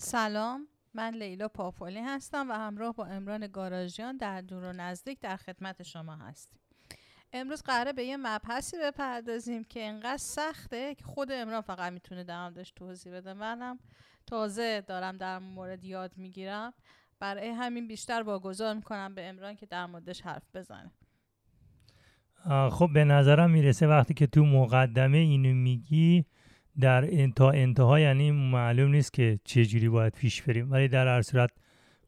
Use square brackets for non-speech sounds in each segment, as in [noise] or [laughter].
سلام من لیلا پاپولی هستم و همراه با امران گاراژیان در دور و نزدیک در خدمت شما هستیم. امروز قراره به یه مبحثی بپردازیم که انقدر سخته که خود امران فقط می‌تونه در موردش توضیح بده. منم تازه دارم در مورد یاد می‌گیرم. برای همین بیشتر واگذار می‌کنم به امران که در موردش حرف بزنه. خب به نظرم می‌رسه وقتی که تو مقدمه اینو میگی در تا انتها یعنی معلوم نیست که چه جوری باید پیش بریم ولی در هر صورت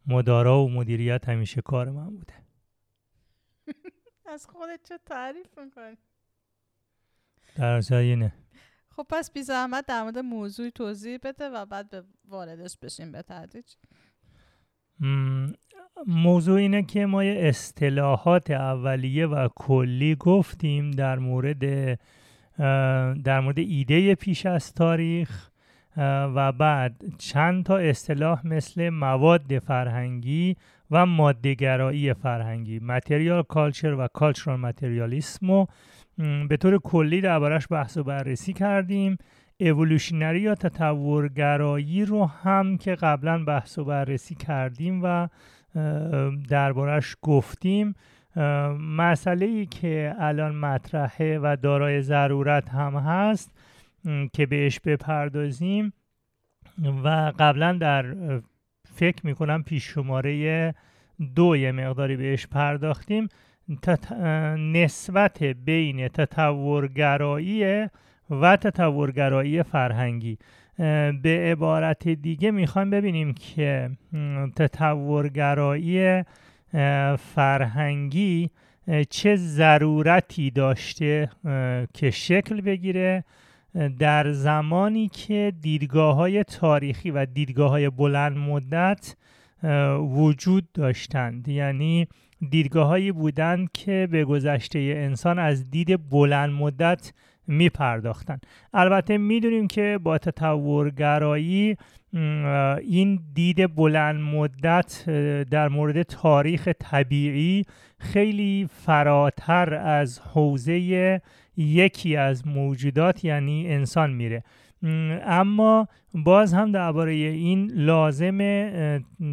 مدارا و مدیریت همیشه کار من بوده. [laughs] از خودت چه تعریف می‌کنی؟ در صورت نه. خب پس بی زحمت در مورد موضوع توضیح بده و بعد به واردش بشیم به تدریج. موضوع اینه که ما یه اصطلاحات اولیه و کلی گفتیم در مورد در مورد ایده پیش از تاریخ و بعد چند تا اصطلاح مثل مواد فرهنگی و مادهگرایی فرهنگی متریال کالچر و کالچرال متریالیسم و به طور کلی دربارش بحث و بررسی کردیم. اولوشنری یا تطورگرایی رو هم که قبلا بحث و بررسی کردیم و دربارش گفتیم. مسئله ای که الان مطرحه و دارای ضرورت هم هست که بهش بپردازیم و قبلا در فکر می‌کنم پیش شماره دو یه مقداری بهش پرداختیم. نسبت بین تطورگرایی و تطورگرایی فرهنگی. به عبارت دیگه می‌خوایم ببینیم که تطورگرایی فرهنگی چه ضرورتی داشته که شکل بگیره در زمانی که دیدگاه های تاریخی و دیدگاه های بلند مدت وجود داشتند یعنی دیدگاه هایی بودند که به گذشته انسان از دید بلند مدت می پرداختن. البته می‌دونیم که با تطورگرایی این دید بلند مدت در مورد تاریخ طبیعی خیلی فراتر از حوزه یکی از موجودات یعنی انسان میره. اما باز هم درباره این لازم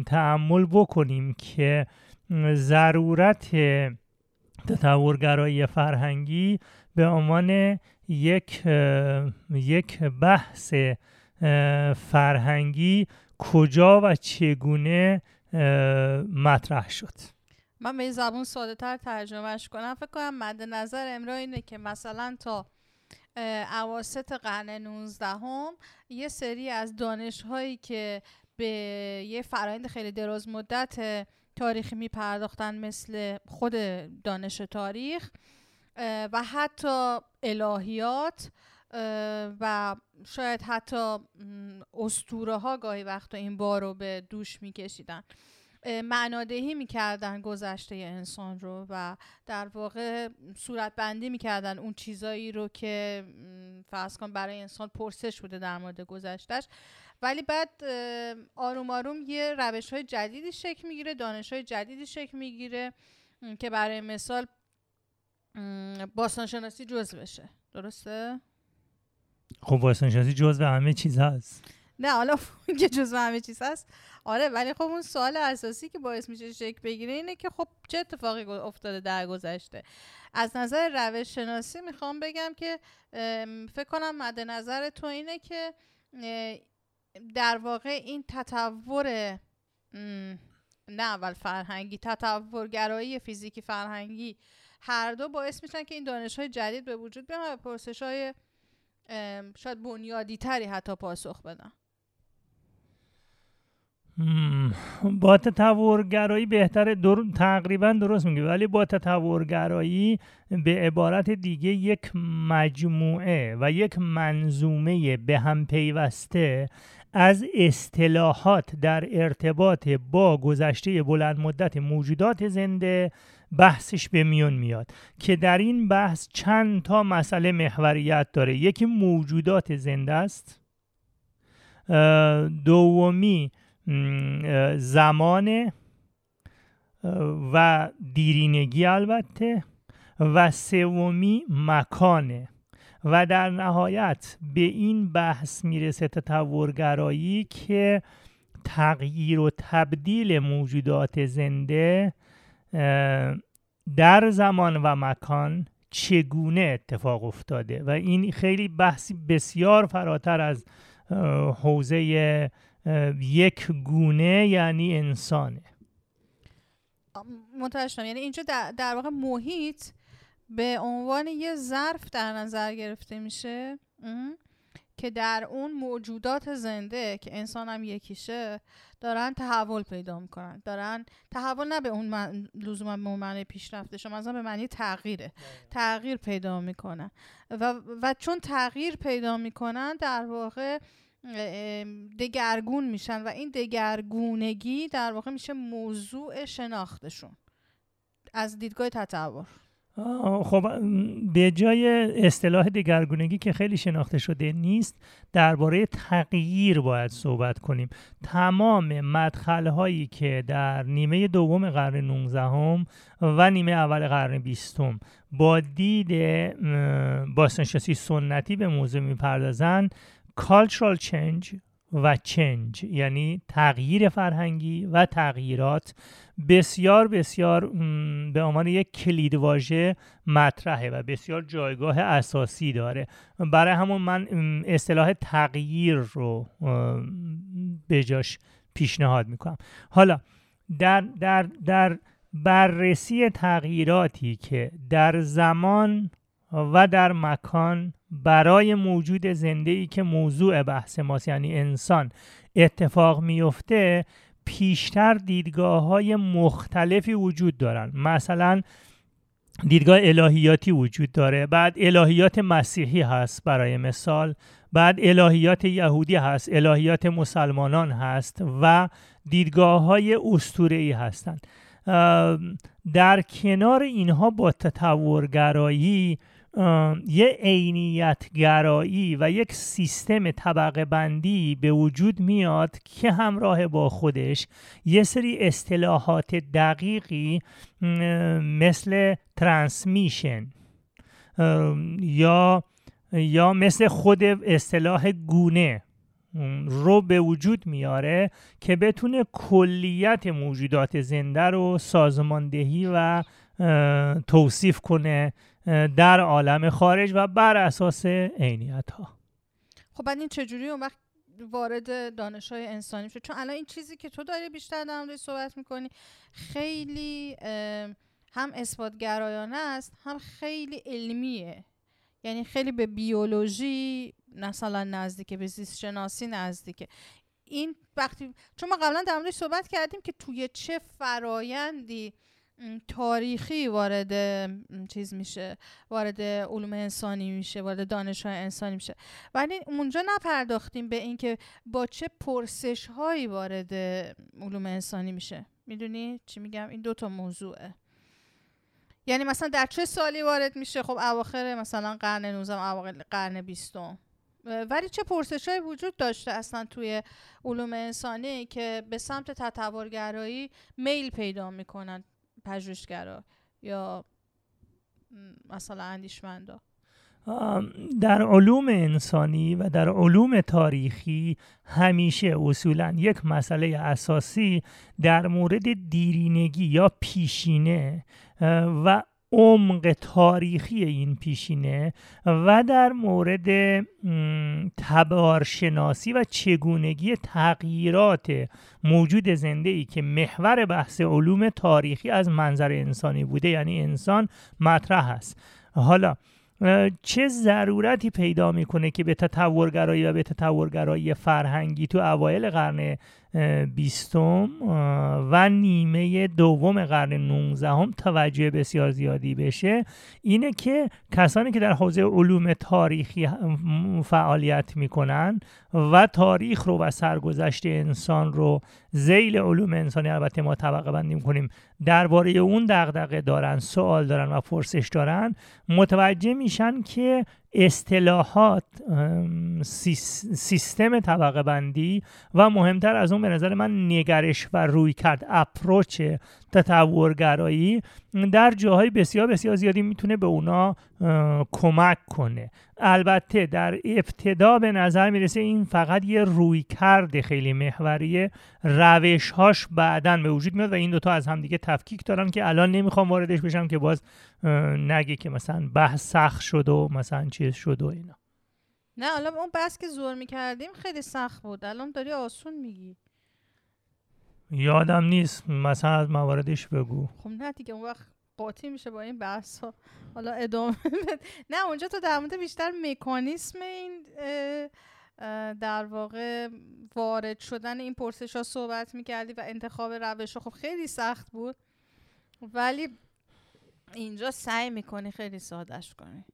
تعمل بکنیم که ضرورت تطورگرایی فرهنگی به عنوان یک یک بحث فرهنگی کجا و چگونه مطرح شد؟ من به زبون ساده تر ترجمهش کنم. فکر کنم مد نظر امرا اینه که مثلا تا اواسط قرن 19 هم یه سری از دانش هایی که به یه فرایند خیلی دراز مدت تاریخی می پرداختن مثل خود دانش تاریخ و حتی الهیات و شاید حتی استوره ها گاهی وقتا این بار رو به دوش میکشیدن. معنادهی می‌کردن گذشته انسان رو و در واقع صورت بندی می‌کردن اون چیزایی رو که فرض کن برای انسان پرسش بوده در مورد گذشتش ولی بعد آروم آروم یه روش های جدیدی شکل می‌گیره دانش های جدیدی شکل می‌گیره که برای مثال باستانشناسی جز بشه. درسته؟ خب باستانشناسی جز همه چیز هست. نه حالا [laughs] که جز همه چیز هست. آره ولی خب اون سوال اساسی که باعث میشه شکل بگیره اینه که خب چه اتفاقی افتاده در گذشته. از نظر روش شناسی می‌خوام بگم که فکر کنم مد نظر تو اینه که در واقع این تطور نه اول فرهنگی تطورگرایی فیزیکی فرهنگی هر دو باعث میشن که این دانش های جدید به وجود بیان و پرسش های شاید بنیادی تری حتی پاسخ بدن با تطورگرایی بهتره در... تقریبا درست میگه ولی با تطورگرایی به عبارت دیگه یک مجموعه و یک منظومه به هم پیوسته از اصطلاحات در ارتباط با گذشته بلند مدت موجودات زنده بحثش به میون میاد که در این بحث چند تا مسئله محوریت داره. یکی موجودات زنده است. دومی زمان و دیرینگی البته. و سومی مکانه و در نهایت به این بحث می‌رسه تطورگرایی که تغییر و تبدیل موجودات زنده در زمان و مکان چگونه اتفاق افتاده؟ و این خیلی بحثی بسیار فراتر از حوزه یک گونه یعنی انسانه. متوجه یعنی اینجا در, واقع محیط به عنوان یه ظرف در نظر گرفته میشه؟ که در اون موجودات زنده که انسان هم یکیشه دارن تحول پیدا می‌کنن. دارن تحول نه به اون من لزوما به اون معنی پیشرفته شما مثلا به معنی تغییره. تغییر پیدا می‌کنن و, و چون تغییر پیدا می‌کنن در واقع دگرگون میشن و این دگرگونگی در واقع میشه موضوع شناختشون از دیدگاه تطور. خب به جای اصطلاح دگرگونگی که خیلی شناخته شده نیست درباره تغییر باید صحبت کنیم. تمام مدخل هایی که در نیمه دوم قرن 19 و نیمه اول قرن 20 با دید باستانشناسی سنتی به موضوع می‌پردازند cultural change و چنج یعنی تغییر فرهنگی و تغییرات. بسیار بسیار به عنوان یک کلیدواژه مطرحه و بسیار جایگاه اساسی داره. برای همون من اصطلاح تغییر رو به جاش پیشنهاد می‌کنم. حالا در, در, در بررسی تغییراتی که در زمان و در مکان برای موجود زنده ای که موضوع بحث ماست یعنی انسان اتفاق میفته پیشتر دیدگاه های مختلفی وجود دارن. مثلا دیدگاه الهیاتی وجود داره بعد الهیات مسیحی هست برای مثال بعد الهیات یهودی هست الهیات مسلمانان هست و دیدگاه های ای هستند در کنار اینها با تطورگرایی یه عینیت گرایی و یک سیستم طبقه بندی به وجود میاد که همراه با خودش یه سری اصطلاحات دقیقی مثل ترانسمیشن یا یا مثل خود اصطلاح گونه رو به وجود میاره که بتونه کلیت موجودات زنده رو سازماندهی و توصیف کنه در عالم خارج و بر اساس عینیت ها خب بعد این چجوری اون وقت وارد دانش های انسانی میشه چون الان این چیزی که تو داری بیشتر در صحبت می‌کنی خیلی هم اثباتگرایانه است هم خیلی علمیه. یعنی خیلی به بیولوژی مثلا نزدیکه به زیست شناسی نزدیکه. این وقتی چون ما قبلا در موردش صحبت کردیم که توی چه فرایندی تاریخی وارد چیز میشه وارد علوم انسانی میشه وارد دانش های انسانی میشه. ولی اونجا نپرداختیم به اینکه با چه پرسش هایی وارد علوم انسانی میشه. می‌دونی چی میگم؟ این دوتا موضوعه. یعنی مثلا در چه سالی وارد میشه؟ خب اواخر مثلا قرن 19 اواخر قرن 20 ولی چه پرسش های وجود داشته اصلا توی علوم انسانی که به سمت تطورگرایی میل پیدا می‌کنن؟ پژوهشگرا یا مثلا اندیشمندا؟ در علوم انسانی و در علوم تاریخی همیشه اصولا یک مسئله اساسی در مورد دیرینگی یا پیشینه و عمق تاریخی این پیشینه و در مورد تبارشناسی و چگونگی تغییرات موجود زنده ای که محور بحث علوم تاریخی از منظر انسانی بوده یعنی انسان مطرح است. حالا چه ضرورتی پیدا می‌کنه که به تطورگرایی و به تطورگرایی فرهنگی تو اوایل قرن بیستم و نیمه دوم قرن 19 هم توجه بسیار زیادی بشه. اینه که کسانی که در حوزه علوم تاریخی فعالیت می‌کنن و تاریخ رو و سرگذشت انسان رو زیل علوم انسانی البته ما طبقه بندی می‌کنیم درباره اون دغدغه دارن سوال دارن و پرسش دارن متوجه میشن که اصطلاحات سیستم طبقه بندی و مهمتر از اون به نظر من نگرش و روی کرد اپروچ تطورگرایی در جاهای بسیار بسیار زیادی می‌تونه به اونا کمک کنه. البته در ابتدا به نظر می‌رسه این فقط یه روی کرده خیلی محوریه روشهاش بعدا به وجود میاد و این دوتا از همدیگه تفکیک دارن که الان نمی‌خوام واردش بشم که باز نگه که مثلا بحث سخت شد و مثلا چیز شد و اینا. نه الان اون بحث که زور می‌کردیم خیلی سخت بود. الان داری آسون میگی. یادم نیست. مثلا از مواردش بگو. خب نه دیگه اون وقت قاطی میشه با این بحث ها حالا ادامه نه اونجا تو در مورد بیشتر مکانیسم این در واقع وارد شدن این پرسش ها صحبت می‌کردی و انتخاب روش ها خب خیلی سخت بود. ولی اینجا سعی می‌کنی خیلی سادش کنی.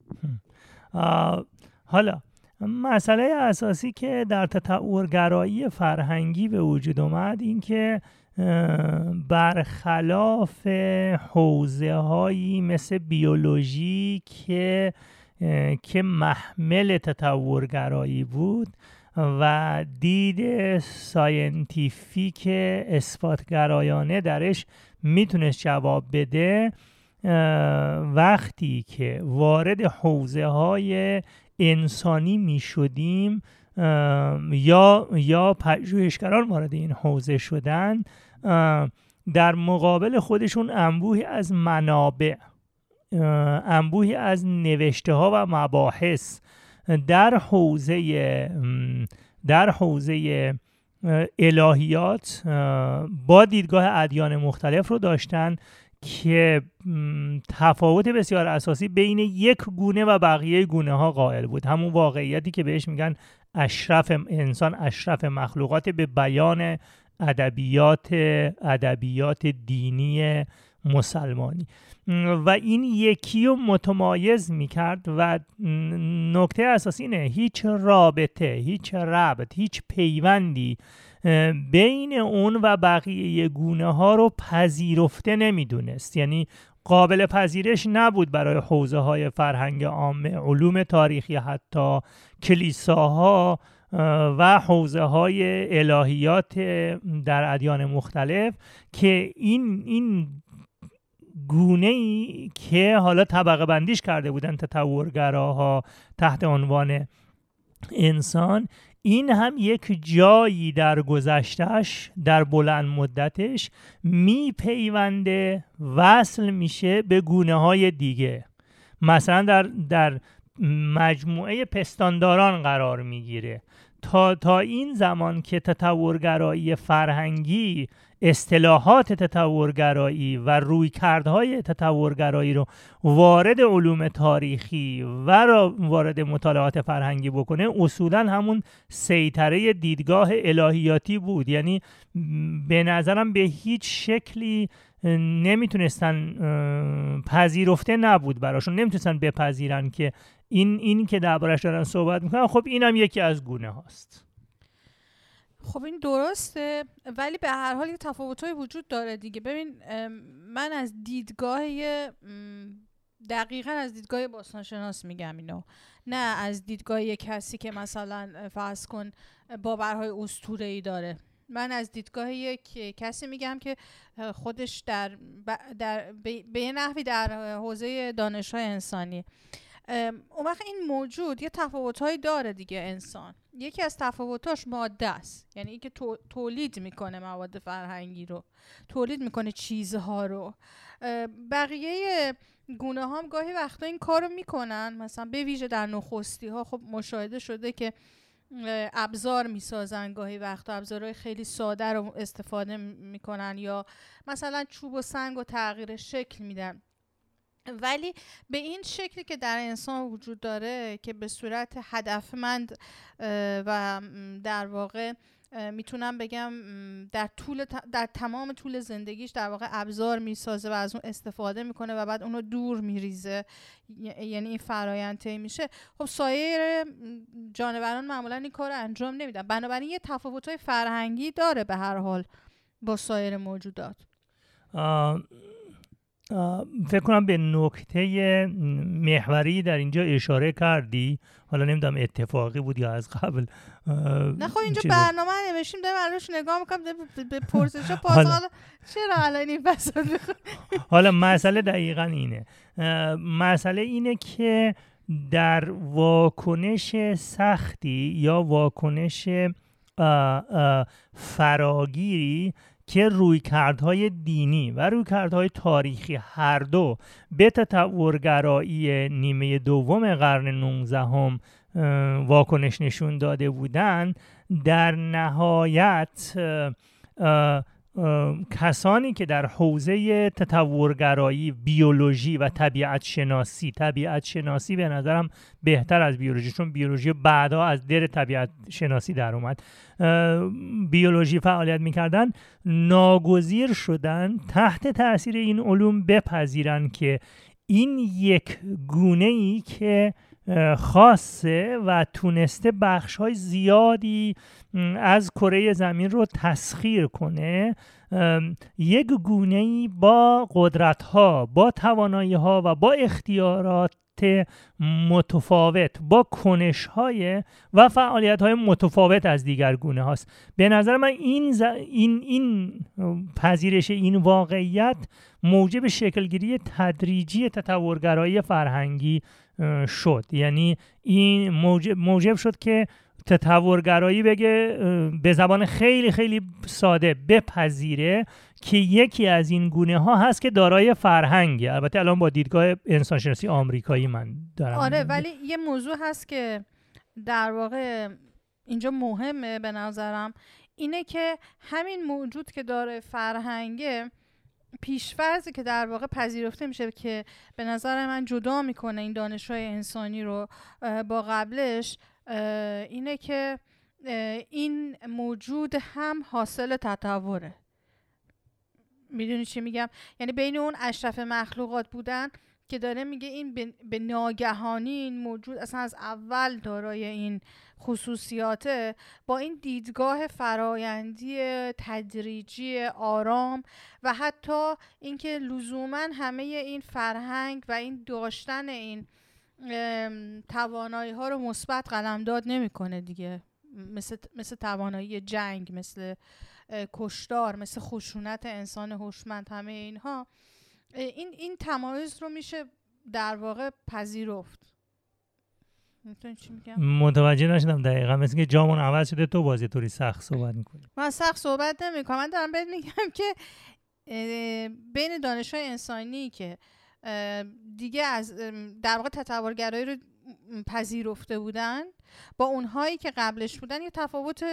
حالا مسئله اساسی که در تطورگرایی فرهنگی به وجود اومد این که برخلاف حوزه هایی مثل بیولوژی که که محمل تطورگرایی بود و دید ساینتیفیک اثباتگرایانه درش می‌تونست جواب بده وقتی که وارد حوزه های انسانی می شدیم یا یا پژوهشگران وارد این حوزه شدن در مقابل خودشون انبوهی از منابع انبوهی از نوشته ها و مباحث در حوزه در حوزه الهیات با دیدگاه ادیان مختلف رو داشتن. که تفاوت بسیار اساسی بین یک گونه و بقیه گونه ها قائل بود. همون واقعیتی که بهش میگن اشرف انسان اشرف مخلوقات به بیان ادبیات ادبیات دینی مسلمانی. و این یکی رو متمایز می‌کرد و نکته اساسی اینه هیچ رابطه هیچ ربط هیچ پیوندی بین اون و بقیه گونه ها رو پذیرفته نمی‌دونست. یعنی قابل پذیرش نبود برای حوزه های فرهنگ عام علوم تاریخی حتی کلیساها و حوزه های الهیات در ادیان مختلف که این این گونه ای که حالا طبقه بندیش کرده بودن تطورگراها تحت عنوان انسان این هم یک جایی در گذشتهش در بلند مدتش میپیونده وصل میشه به گونه های دیگه. مثلا در, در مجموعه پستانداران قرار می‌گیره. تا, تا این زمان که تطورگرایی فرهنگی اصطلاحات تطورگرایی و رویکردهای تطورگرایی رو وارد علوم تاریخی و وارد مطالعات فرهنگی بکنه اصولا همون سیطره دیدگاه الهیاتی بود. یعنی به نظرم به هیچ شکلی نمی‌تونستن پذیرفته نبود براشون. نمی‌تونستن بپذیرن که این این که دربارش دارن صحبت می‌کنن. خب اینم یکی از گونه هاست. خب این درسته ولی به هر حال یه تفاوت‌های وجود داره دیگه. ببین من از دیدگاه دقیقا از دیدگاه باستانشناس میگم اینو. نه از دیدگاه یه کسی که مثلا فرض کن باورهای ای داره. من از دیدگاه یک کسی میگم که خودش در, در به یه نحوی در حوزه دانش های انسانی. اون وقت این موجود یه تفاوتهایی داره دیگه انسان. یکی از تفاوتاش ماده است. یعنی اینکه تولید می‌کنه مواد فرهنگی رو. تولید می‌کنه چیزها رو. بقیه گونه هم گاهی وقتا این کار رو می‌کنن. مثلا به ویژه در نخستی ها خب مشاهده شده که ابزار می‌سازن گاهی وقتا. ابزارهای خیلی ساده رو استفاده می‌کنن یا مثلا چوب و سنگ و تغییر شکل میدن. ولی به این شکلی که در انسان وجود داره که به صورت هدفمند و در واقع می‌تونم بگم در طول در تمام طول زندگیش در واقع ابزار می‌سازه و از اون استفاده می‌کنه و بعد اونو دور میریزه. یعنی این فرایند میشه. خب سایر جانوران معمولا این کار انجام نمیدن. بنابراین یه تفاوت های فرهنگی داره به هر حال با سایر موجودات. فکر کنم به نکته محوری در اینجا اشاره کردی. حالا نمی‌دونم اتفاقی بود یا از قبل نه خب اینجا برنامه نوشیم دارم روش نگاه می‌کنم به پرسش پاس حالا چرا الان این حالا مسئله دقیقا اینه. مسئله اینه که در واکنش سختی یا واکنش فراگیری که رویکردهای دینی و رویکردهای تاریخی هر دو به تطورگرایی نیمه دوم قرن 19 هم واکنش نشون داده بودند در نهایت کسانی که در حوزه تطورگرایی بیولوژی و طبیعت شناسی طبیعت شناسی به نظرم بهتر از بیولوژی چون بیولوژی بعدا از در طبیعت شناسی در اومد. بیولوژی فعالیت می‌کردن ناگزیر شدن تحت تاثیر این علوم بپذیرن که این یک گونه ای که خاصه و تونسته بخش های زیادی از کره زمین رو تسخیر کنه. یک گونه ای با قدرت ها با توانایی ها و با اختیارات متفاوت با کنش های و فعالیت های متفاوت از دیگر گونه هاست. به نظر من این, این, این پذیرش این واقعیت موجب شکلگیری تدریجی تطورگرایی فرهنگی شد. یعنی این موجب, موجب شد که تطورگرایی بگه به زبان خیلی خیلی ساده بپذیره که یکی از این گونه ها هست که دارای فرهنگه البته الان با دیدگاه انسانشناسی آمریکایی من دارم آره ولی یه موضوع هست که در واقع اینجا مهمه به نظرم. اینه که همین موجود که داره فرهنگه پیشفرزی که در واقع پذیرفته میشه که به نظر من جدا می‌کنه این دانش های انسانی رو با قبلش اینه که این موجود هم حاصل تطوره. می‌دونی چی میگم؟ یعنی بین اون اشرف مخلوقات بودن که داره میگه این به ناگهانی این موجود اصلا از اول دارای این خصوصیاته با این دیدگاه فرایندی تدریجی آرام و حتی اینکه لزوما همه این فرهنگ و این داشتن این توانایی ها رو مثبت قلمداد نمی‌کنه دیگه. مثل, مثل توانایی جنگ مثل کشتار مثل خشونت انسان هوشمند همه اینها. این این تمایز رو میشه در واقع پذیرفت. متوجه نشدم دقیقا. مثل که جامون عوض شده تو بازی طوری سخت صحبت می‌کنی. من سخت صحبت نمی‌کنم. من دارم بهت میگم که بین دانش های انسانی که دیگه از در واقع تطورگرایی رو پذیرفته بودن با اونهایی که قبلش بودن یه تفاوت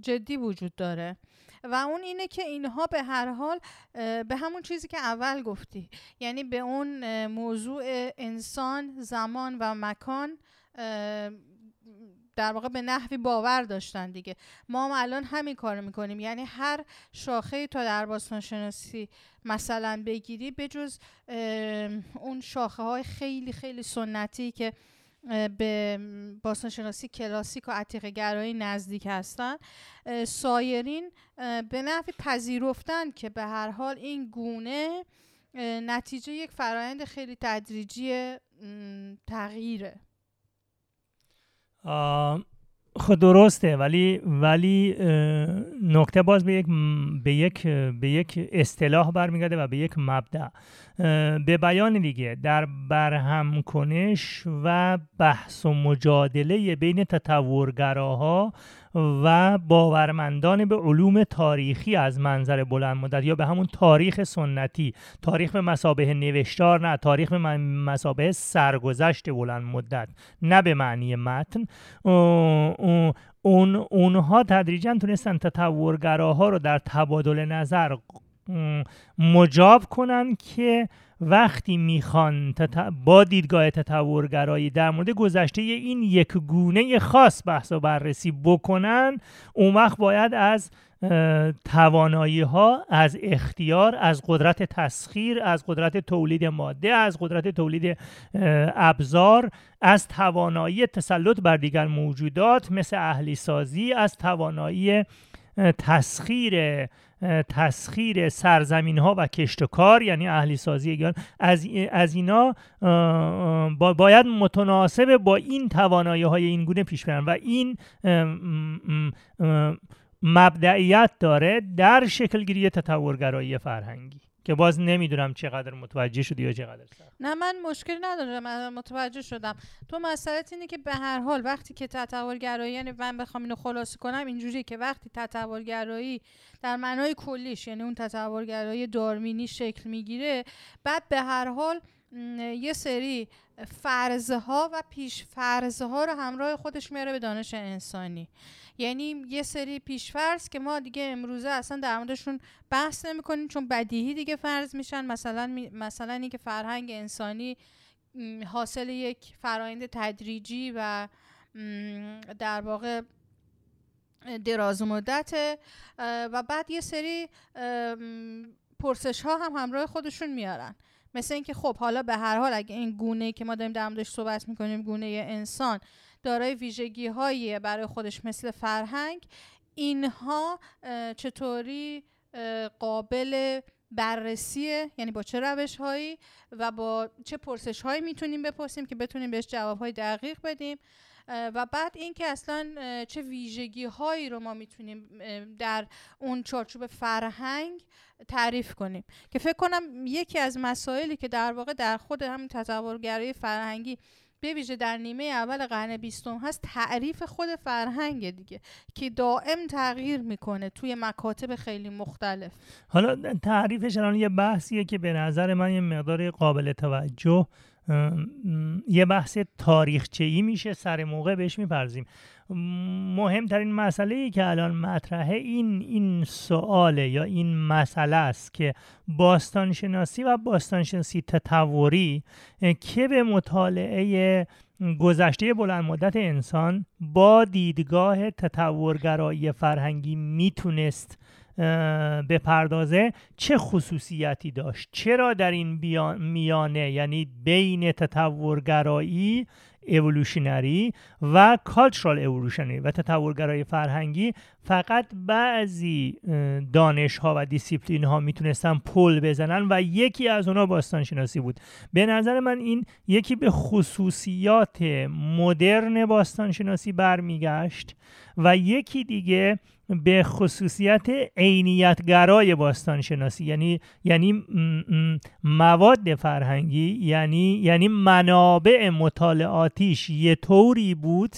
جدی وجود داره. و اون اینه که اینها به هر حال به همون چیزی که اول گفتی. یعنی به اون موضوع انسان زمان و مکان در واقع به نحوی باور داشتن دیگه. ما هم الان همین کار می‌کنیم. یعنی هر شاخه تا در باستانشناسی مثلا بگیری به جز اون شاخه های خیلی خیلی سنتی که به باستانشناسی کلاسیک و عتیقه گرایی نزدیک هستن سایرین به نحوی پذیرفتن که به هر حال این گونه نتیجه یک فرایند خیلی تدریجی تغییره. خود درسته ولی ولی نکته باز به یک به یک به یک اصطلاح برمیگرده و به یک مبدع به بیان دیگه در برهم کنش و بحث و مجادله بین تطورگراها و باورمندان به علوم تاریخی از منظر بلند مدت یا به همون تاریخ سنتی تاریخ به مسابه نوشتار نه تاریخ به مسابه سرگذشت بلند مدت نه به معنی متن. اون اونها تدریجا تونستن تطورگراها رو در تبادل نظر مجاب کنن که وقتی می‌خوان با دیدگاه تطورگرایی در مورد گذشته این یک گونه خاص بحث و بررسی بکنن اون وقت باید از توانایی ها از اختیار از قدرت تسخیر از قدرت تولید ماده از قدرت تولید ابزار از توانایی تسلط بر دیگر موجودات مثل اهلی سازی از توانایی تسخیر تسخیر سرزمین ها و کشتکار یعنی اهلی سازی از, از اینا باید متناسب با این توانایی های این گونه پیش برن و این مبدعیت داره در شکلگیری تطورگرایی فرهنگی. که باز نمی‌دونم چقدر متوجه شدی یا چقدر سخت. نه من مشکلی ندارم متوجه شدم. تو مسئله اینه که به هر حال وقتی که تطورگرایی یعنی من بخوام اینو خلاصه کنم اینجوریه که وقتی تطورگرایی در معنای کلیش یعنی اون تطورگرایی دارمینی شکل می‌گیره بعد به هر حال یه سری فرضها و پیش فرضها رو همراه خودش میاره به دانش انسانی. یعنی یه سری پیشفرض که ما دیگه امروزه اصلا در موردشون بحث نمی کنیم چون بدیهی دیگه فرض میشن. مثلا مثلا اینکه فرهنگ انسانی حاصل یک فرایند تدریجی و در واقع دراز مدته. و بعد یه سری پرسش ها هم همراه خودشون میارن. مثل اینکه خب حالا به هر حال اگه این گونه که ما داریم در موردش صحبت می‌کنیم گونه انسان دارای ویژگی هایی برای خودش مثل فرهنگ اینها چطوری قابل بررسیه؟ یعنی با چه روش هایی و با چه پرسش هایی می‌تونیم بپرسیم که بتونیم بهش جواب های دقیق بدیم؟ و بعد اینکه اصلا چه ویژگی هایی رو ما می‌تونیم در اون چارچوب فرهنگ تعریف کنیم. که فکر کنم یکی از مسائلی که در واقع در خود همین تصورگرایی فرهنگی به ویژه در نیمه اول قرن بیستم هست تعریف خود فرهنگ دیگه که دائم تغییر می‌کنه توی مکاتب خیلی مختلف. حالا تعریفش الان یه بحثیه که به نظر من یه مقدار قابل توجه یه بحث تاریخچه ای میشه سر موقع بهش میپرزیم مهمترین مسئله ای که الان مطرحه این این سواله یا این مسئله است که باستانشناسی و باستانشناسی تطوری که به مطالعه گذشته بلند مدت انسان با دیدگاه تطورگرایی فرهنگی می‌تونست بپردازه چه خصوصیتی داشت؟ چرا در این میانه یعنی بین تطورگرایی evolutionary و cultural evolutionary و تطورگرایی فرهنگی فقط بعضی دانش ها و دیسیپلین ها می‌تونستن پل بزنن و یکی از اونا باستانشناسی بود. به نظر من این یکی به خصوصیات مدرن باستانشناسی برمیگشت و یکی دیگه به خصوصیت عینیتگرای باستان شناسی یعنی یعنی مواد فرهنگی یعنی یعنی منابع مطالعاتیش یه طوری بود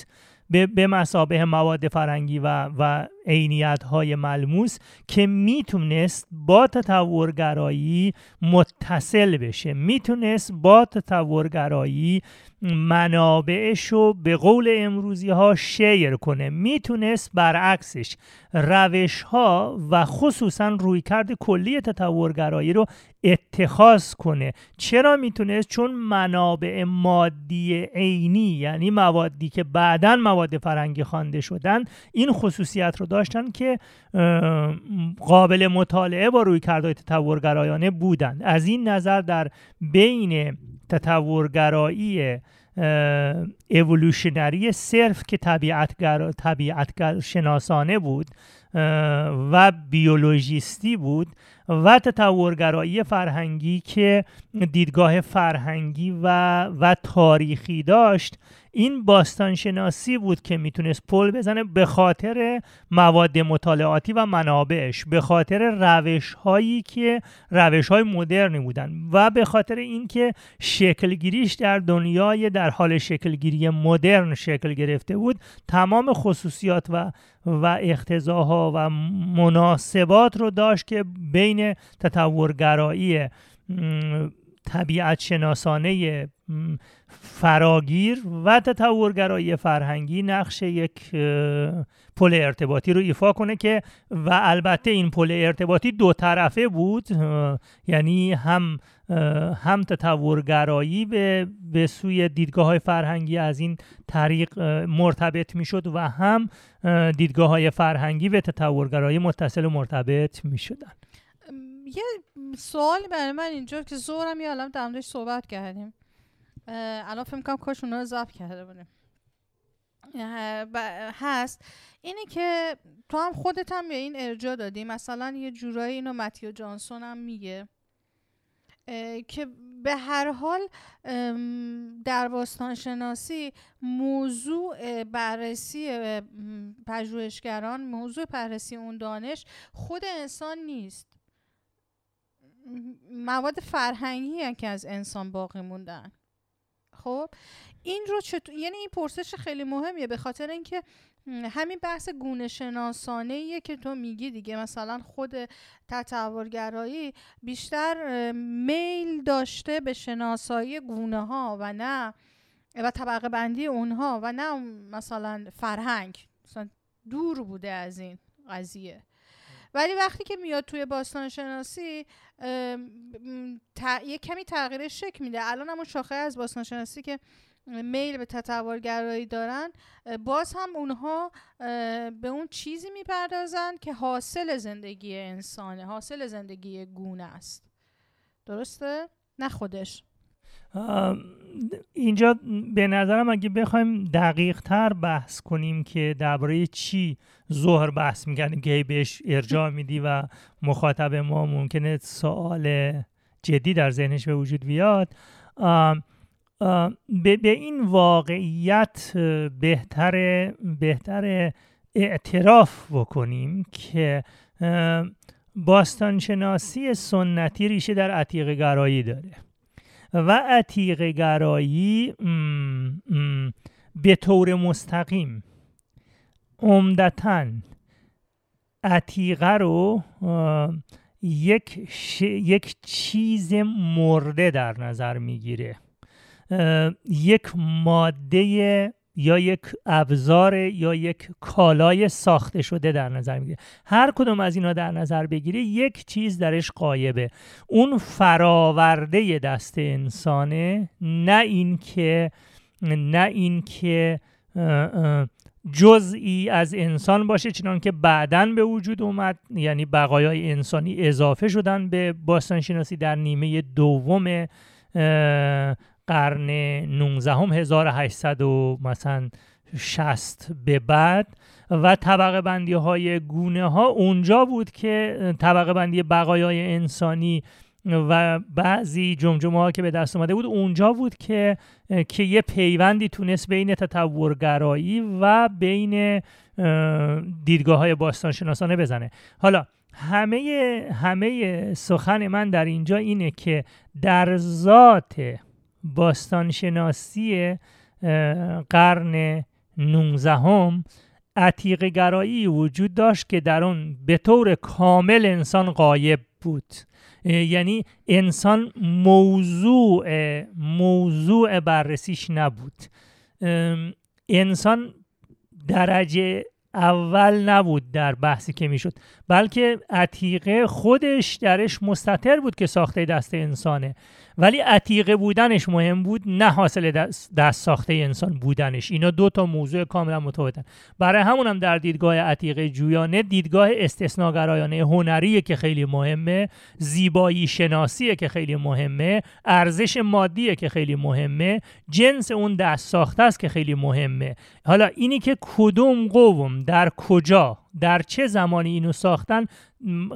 به, به مسابه مواد فرهنگی و, و عینیت های ملموس که می‌تونست با تطورگرایی متصل بشه. می‌تونست با تطورگرایی منابعش رو به قول امروزی ها شیر کنه. می‌تونست برعکسش روش ها و خصوصا رویکرد کلی تطورگرایی رو اتخاذ کنه. چرا می‌تونست؟ چون منابع مادی عینی یعنی موادی که بعدا مواد فرنگی خوانده شدن این خصوصیت رو داشتن که قابل مطالعه با روی کردهای تطورگرایانه بودند از این نظر در بین تطورگرایی اولوشنری صرف که طبیعتگر طبیعتگر شناسانه بود و بیولوژیستی بود و تطورگرایی فرهنگی که دیدگاه فرهنگی و, و تاریخی داشت این باستانشناسی بود که می‌تونست پل بزنه به خاطر مواد مطالعاتی و منابعش به خاطر روش هایی که روش های مدرنی بودن و به خاطر اینکه شکلگیریش در دنیای در حال شکلگیری مدرن شکل گرفته بود تمام خصوصیات و و اختزاها و مناسبات رو داشت که بین تطورگرایی طبیعت شناسانه فراگیر و تطورگرایی فرهنگی نقش یک پل ارتباطی رو ایفا کنه که و البته این پل ارتباطی دو طرفه بود یعنی هم هم تطورگرایی به, به سوی دیدگاه های فرهنگی از این طریق مرتبط می‌شد و هم دیدگاه های فرهنگی به تطورگرایی متصل و مرتبط می شدن. یه سوالی برای من اینجا که زورم یه عالم صحبت کردیم الان فکر کنم کاش اونا رو ضبط کرده بودیم. هست. اینه که تو هم خودت هم به این ارجا دادی. مثلا یه جورایی اینو متیو جانسون هم میگه. که به هر حال در باستان شناسی موضوع بررسی پژوهشگران موضوع بررسی اون دانش خود انسان نیست. مواد فرهنگی که از انسان باقی موندن. خب این رو چطور یعنی این پرسش خیلی مهمیه به خاطر اینکه همین بحث گونه شناسانه که تو میگی دیگه. مثلا خود تطورگرایی بیشتر میل داشته به شناسایی گونه ها و نه و طبقه بندی اونها و نه مثلا فرهنگ. مثلا دور بوده از این قضیه. ولی وقتی که میاد توی باستان شناسی یه کمی تغییر شکل میده. الان همون شاخه از باستان شناسی که میل به تطورگرایی دارن باز هم اونها به اون چیزی می‌پردازن که حاصل زندگی انسانه حاصل زندگی گونه است. درسته؟ نه خودش. اینجا به نظرم اگه بخوایم دقیق تر بحث کنیم که درباره چی ظهر بحث می‌کردیم که بهش ارجاع میدی و مخاطب ما ممکنه سوال جدی در ذهنش به وجود بیاد به, به این واقعیت بهتر بهتر اعتراف بکنیم که باستانشناسی سنتی ریشه در عتیق گرایی داره. و عتیق گرایی به طور مستقیم. عمدتا عتیقه رو یک, یک چیز مرده در نظر می‌گیره. یک ماده یا یک ابزار یا یک کالای ساخته شده در نظر می‌گیره. هر کدوم از اینا در نظر بگیری یک چیز درش قایبه. اون فراورده دست انسانه نه اینکه نه اینکه جزئی از انسان باشه چنان که بعدا به وجود اومد یعنی بقایای انسانی اضافه شدن به باستانشناسی در نیمه دوم قرن 19 هم 1800 و مثلا 60 به بعد. و طبقه بندی های گونه ها اونجا بود که طبقه بندی بقایای انسانی و بعضی جمجمه ها که به دست اومده بود اونجا بود که که یه پیوندی تونست بین تطورگرایی و بین دیدگاه های باستانشناسانه بزنه. حالا همه همه سخن من در اینجا اینه که در ذات باستانشناسی قرن 19 هم عتیق گرایی وجود داشت که در اون به طور کامل انسان قایب بود. یعنی انسان موضوع موضوع بررسیش نبود. انسان درجه اول نبود در بحثی که می‌شد بلکه عتیقه خودش درش مستطر بود که ساخته دست انسانه. ولی عتیقه بودنش مهم بود نه حاصل دست, ساخته انسان بودنش. اینا دو تا موضوع کاملا متفاوتن. برای همون هم در دیدگاه عتیقه جویانه دیدگاه استثناگرایانه هنریه که خیلی مهمه زیبایی شناسیه که خیلی مهمه ارزش مادیه که خیلی مهمه جنس اون دست ساخته است که خیلی مهمه. حالا اینی که کدوم قوم در کجا در چه زمانی اینو ساختن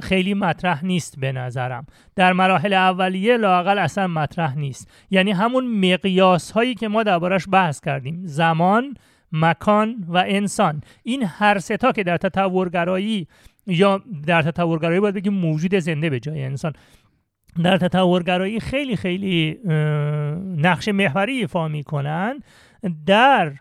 خیلی مطرح نیست به نظرم. در مراحل اولیه لاقل اصلا مطرح نیست. یعنی همون مقیاس هایی که ما دربارش بحث کردیم. زمان مکان و انسان. این هر ستا که در تطورگرایی یا در تطورگرایی باید بگیم موجود زنده به جای انسان. در تطورگرایی خیلی خیلی نقش محوری ایفا می‌کنن. در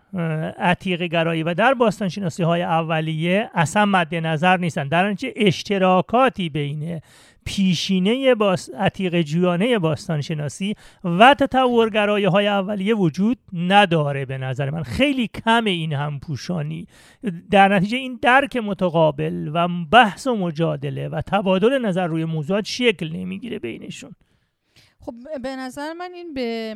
عتیق گرایی و در باستان شناسی های اولیه اصلا مد نظر نیستن. در آنچه اشتراکاتی بین پیشینه باس... عتیق جویانه باستان شناسی و تطورگرایی های اولیه وجود نداره به نظر من. خیلی کم این هم پوشانی در نتیجه این درک متقابل و بحث و مجادله و تبادل نظر روی موضوعات شکل نمی‌گیره بینشون. خب به نظر من این به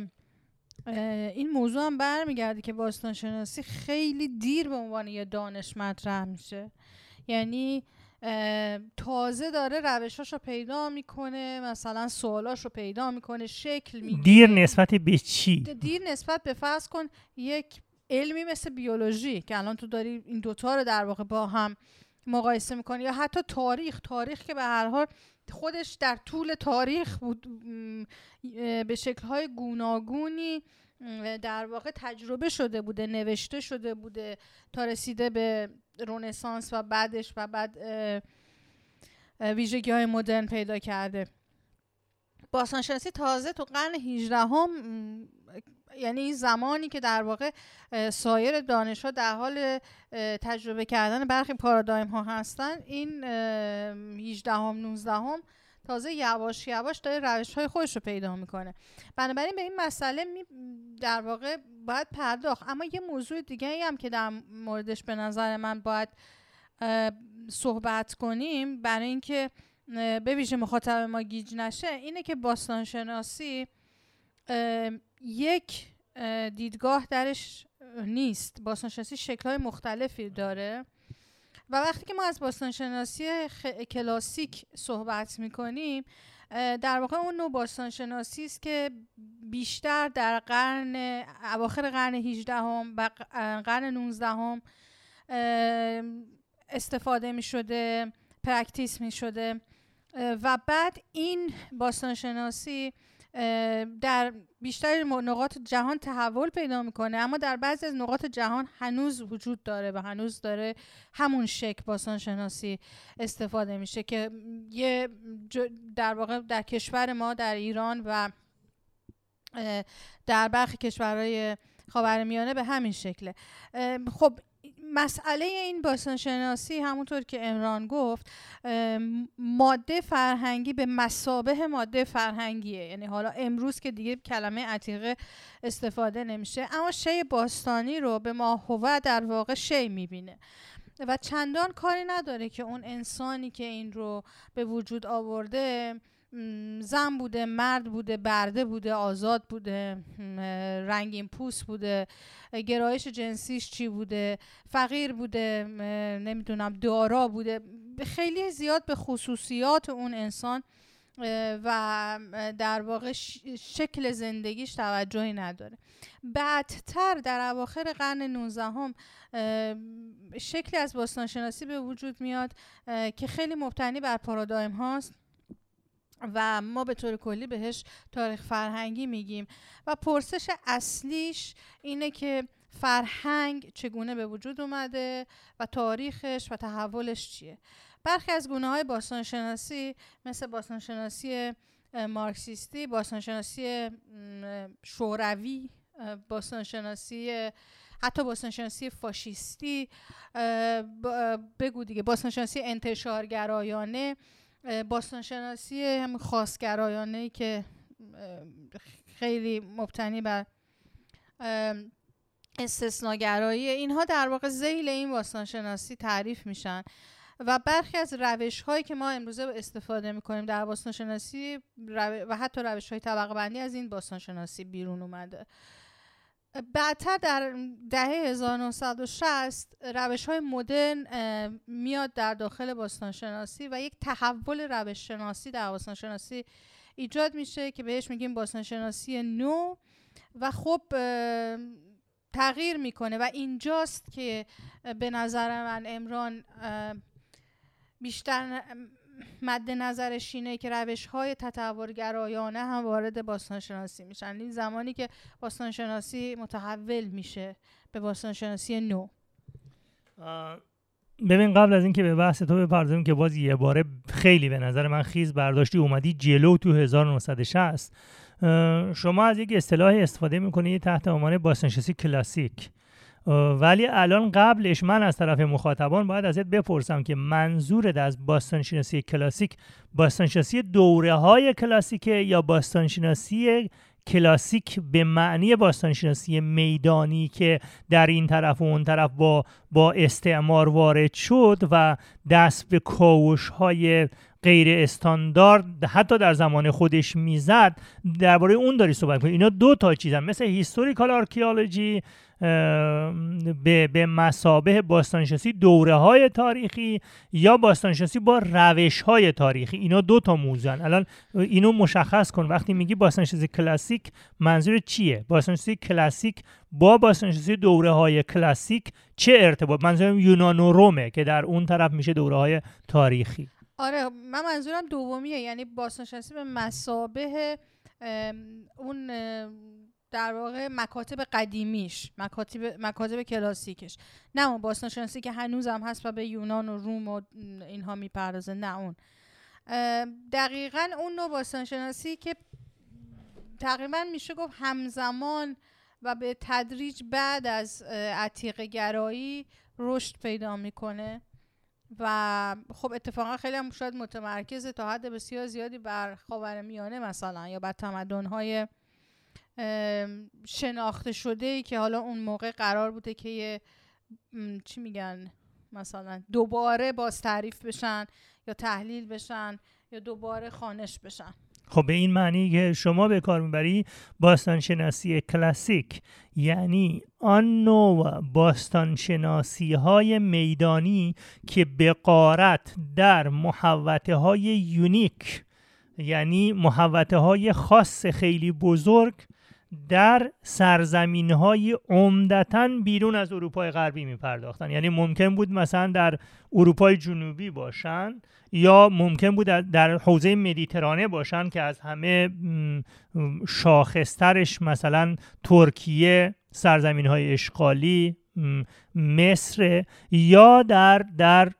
این موضوع هم برمیگرده که باستان شناسی خیلی دیر به عنوان یه دانش مطرح میشه یعنی تازه داره روشاش رو پیدا می‌کنه مثلا سوالاش رو پیدا می‌کنه شکل می‌گیره دیر نسبت به چی؟ دیر نسبت به فرض کن یک علمی مثل بیولوژی که الان تو داری این دوتا رو در واقع با هم مقایسه می‌کنی یا حتی تاریخ تاریخ که به هر حال خودش در طول تاریخ بود به شکلهای گوناگونی در واقع تجربه شده بوده نوشته شده بوده تا رسیده به رونسانس و بعدش و بعد ویژگی های مدرن پیدا کرده. باستانشناسی تازه تو قرن 18 هم یعنی زمانی که در واقع سایر دانش ها در حال تجربه کردن برخی پارادایم ها هستن این 18 هم 19 هم تازه یواش یواش داره روش های خودش رو پیدا می‌کنه. بنابراین به این مسئله می در واقع باید پرداخت. اما یه موضوع دیگه ای هم که در موردش به نظر من باید صحبت کنیم برای اینکه به ویژه مخاطب ما گیج نشه اینه که باستانشناسی یک دیدگاه درش نیست باستانشناسی شکلهای مختلفی داره و وقتی که ما از باستانشناسی. کلاسیک صحبت می‌کنیم در واقع اون نوع باستانشناسی است که بیشتر در قرن اواخر قرن 18 هم و قرن 19 هم استفاده می شده پرکتیس می شده و بعد این باستانشناسی در بیشتر نقاط جهان تحول پیدا می‌کنه اما در بعضی از نقاط جهان هنوز وجود داره و هنوز داره همون شکل باستان شناسی استفاده میشه که یه در واقع در کشور ما در ایران و در برخی کشورهای خاورمیانه به همین شکله. خب مسئله این باستانشناسی همونطور که امران گفت ماده فرهنگی به مسابه ماده فرهنگیه. یعنی حالا امروز که دیگه کلمه عتیقه استفاده نمیشه اما شی باستانی رو به ماهوه در واقع شی می‌بینه. و چندان کاری نداره که اون انسانی که این رو به وجود آورده زن بوده مرد بوده برده بوده آزاد بوده رنگین پوست بوده. گرایش جنسیش چی بوده؟ فقیر بوده نمی‌دونم دارا بوده. خیلی زیاد به خصوصیات اون انسان و در واقع شکل زندگیش توجهی نداره. بعدتر در اواخر قرن 19 هم شکلی از باستانشناسی به وجود میاد که خیلی مبتنی بر پارادایم هاست. و ما به طور کلی بهش تاریخ فرهنگی میگیم. و پرسش اصلیش اینه که فرهنگ چگونه به وجود اومده و تاریخش و تحولش چیه. برخی از گونه های باستانشناسی مثل باستانشناسی مارکسیستی باستانشناسی شوروی باستانشناسی حتی باستانشناسی فاشیستی بگو دیگه باستانشناسی انتشارگرایانه باستانشناسی هم خاصگرایانه که خیلی مبتنی بر استثناگرایی اینها در واقع زیل این باستانشناسی تعریف میشن. و برخی از روش هایی که ما امروزه استفاده می‌کنیم در باستانشناسی و حتی روش های طبقه بندی از این باستانشناسی بیرون اومده. بعدتر در دهه 1960 روش های مدرن میاد در داخل باستانشناسی و یک تحول روش شناسی در باستانشناسی ایجاد میشه که بهش میگیم باستانشناسی نو و خب تغییر می‌کنه و اینجاست که به نظر من امران بیشتر مد نظرش اینه که روش های تطورگرایانه هم وارد باستانشناسی میشن. این زمانی که باستانشناسی متحول میشه به باستانشناسی نو. ببین قبل از اینکه به بحث تو بپردازیم که باز یه باره خیلی به نظر من خیز برداشتی اومدی جلو تو 1960 شما از یک اصطلاحی استفاده می‌کنید تحت عنوان باستانشناسی کلاسیک. ولی الان قبلش من از طرف مخاطبان باید ازت بپرسم که منظورت از باستانشناسی کلاسیک باستانشناسی دوره های کلاسیکه یا باستانشناسی کلاسیک به معنی باستانشناسی میدانی که در این طرف و اون طرف با با استعمار وارد شد و دست به کاوش های غیر استاندارد حتی در زمان خودش می‌زد؟ درباره اون داری صحبت کنی اینا دو تا چیزن. مثل historical archaeology به, به مثابه باستانشناسی دوره های تاریخی یا باستانشناسی با روش های تاریخی. اینا دو تا موضوعن الان اینو مشخص کن. وقتی میگی باستانشناسی کلاسیک منظور چیه؟ باستانشناسی کلاسیک با باستانشناسی دوره های کلاسیک چه ارتباط؟ منظورم یونان و رومه که در اون طرف میشه دوره های تاریخی. آره من منظورم دومیه. یعنی باستانشناسی به مسابه اون در واقع مکاتب قدیمیش مکاتب, مکاتب کلاسیکش. نه اون باستانشناسی که هنوز هم هست و به یونان و روم و اینها می‌پردازه نه اون. دقیقا اون نوع باستانشناسی که تقریبا میشه گفت همزمان و به تدریج بعد از عتیق گرایی رشد پیدا می‌کنه و خب اتفاقا خیلی هم شاید متمرکز تا حد بسیار زیادی بر خاورمیانه مثلا یا بر تمدن‌های شناخته شده ای که حالا اون موقع قرار بوده که چی میگن؟ مثلا دوباره باز تعریف بشن یا تحلیل بشن یا دوباره خانش بشن. خب به این معنی که شما به کار می‌بری باستانشناسی کلاسیک یعنی آن نوع باستانشناسی های میدانی که به قارت در محوطه های یونیک یعنی محوطه های خاص خیلی بزرگ در سرزمین های عمدتا بیرون از اروپای غربی می پرداختن یعنی ممکن بود مثلا در اروپای جنوبی باشن یا ممکن بود در حوزه مدیترانه باشن که از همه شاخصترش مثلا ترکیه سرزمین های اشغالی مصر یا در در